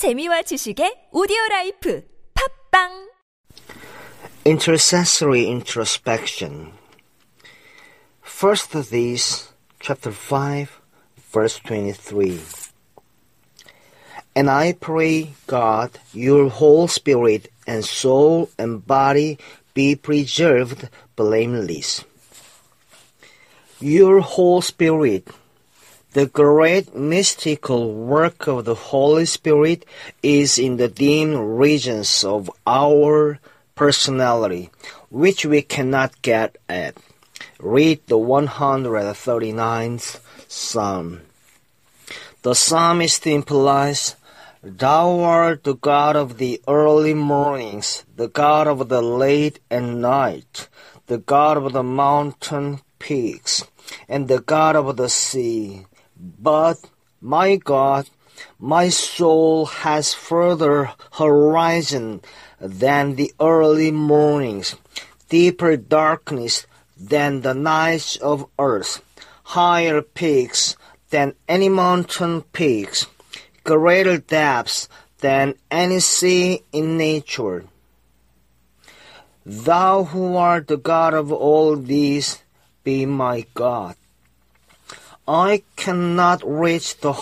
재미와 지식의 오디오 라이프 팝빵 Intercessory introspection. First of these, chapter 5, verse 23. And I pray, God, your whole spirit and soul and body be preserved blameless. Your whole spirit, the great mystical work of the Holy Spirit, is in the dim regions of our personality, which we cannot get at. Read the 139th Psalm. The psalmist implies, Thou art the God of the early mornings, the God of the late and night, the God of the mountain peaks, and the God of the sea. But, my God, my soul has further horizon than the early mornings, deeper darkness than the nights of earth, higher peaks than any mountain peaks, greater depths than any sea in nature. Thou who art the God of all these, be my God. I cannot reach the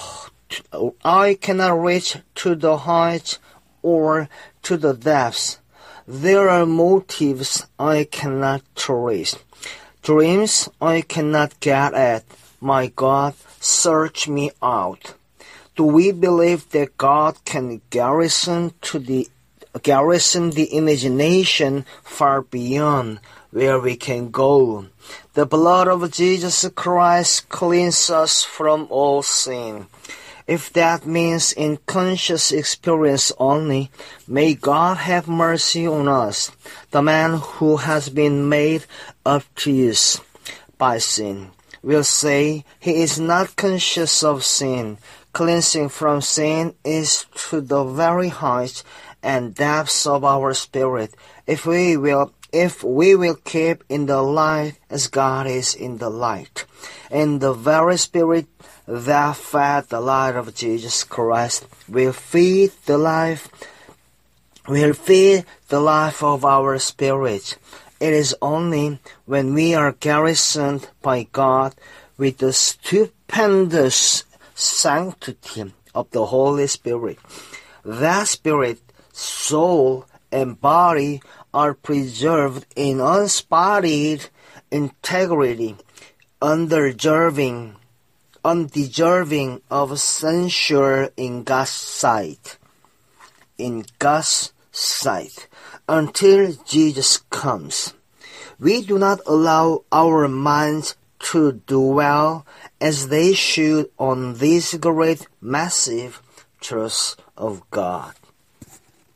I cannot reach to the heights or to the depths. There are motives I cannot trace. Dreams I cannot get at. My God, search me out. Do we believe that God can garrison to the garrison the imagination far beyond where we can go? The blood of Jesus Christ cleanses us from all sin. If that means in conscious experience only, may God have mercy on us, the man who has been made of use by sin. Will say he is not conscious of sin. Cleansing from sin is to the very height and depths of our spirit. If we will if we will keep in the light as God is in the light, in the very spirit that fed the light of Jesus Christ will feed the life will feed the life of our spirit. It is only when we are garrisoned by God with the stupendous sanctity of the Holy Spirit. That spirit, soul, and body are preserved in unspotted integrity, undeserving, undeserving of censure in God's sight. In God's sight, until Jesus comes. We do not allow our minds to dwell as they should on this great, massive truths of God.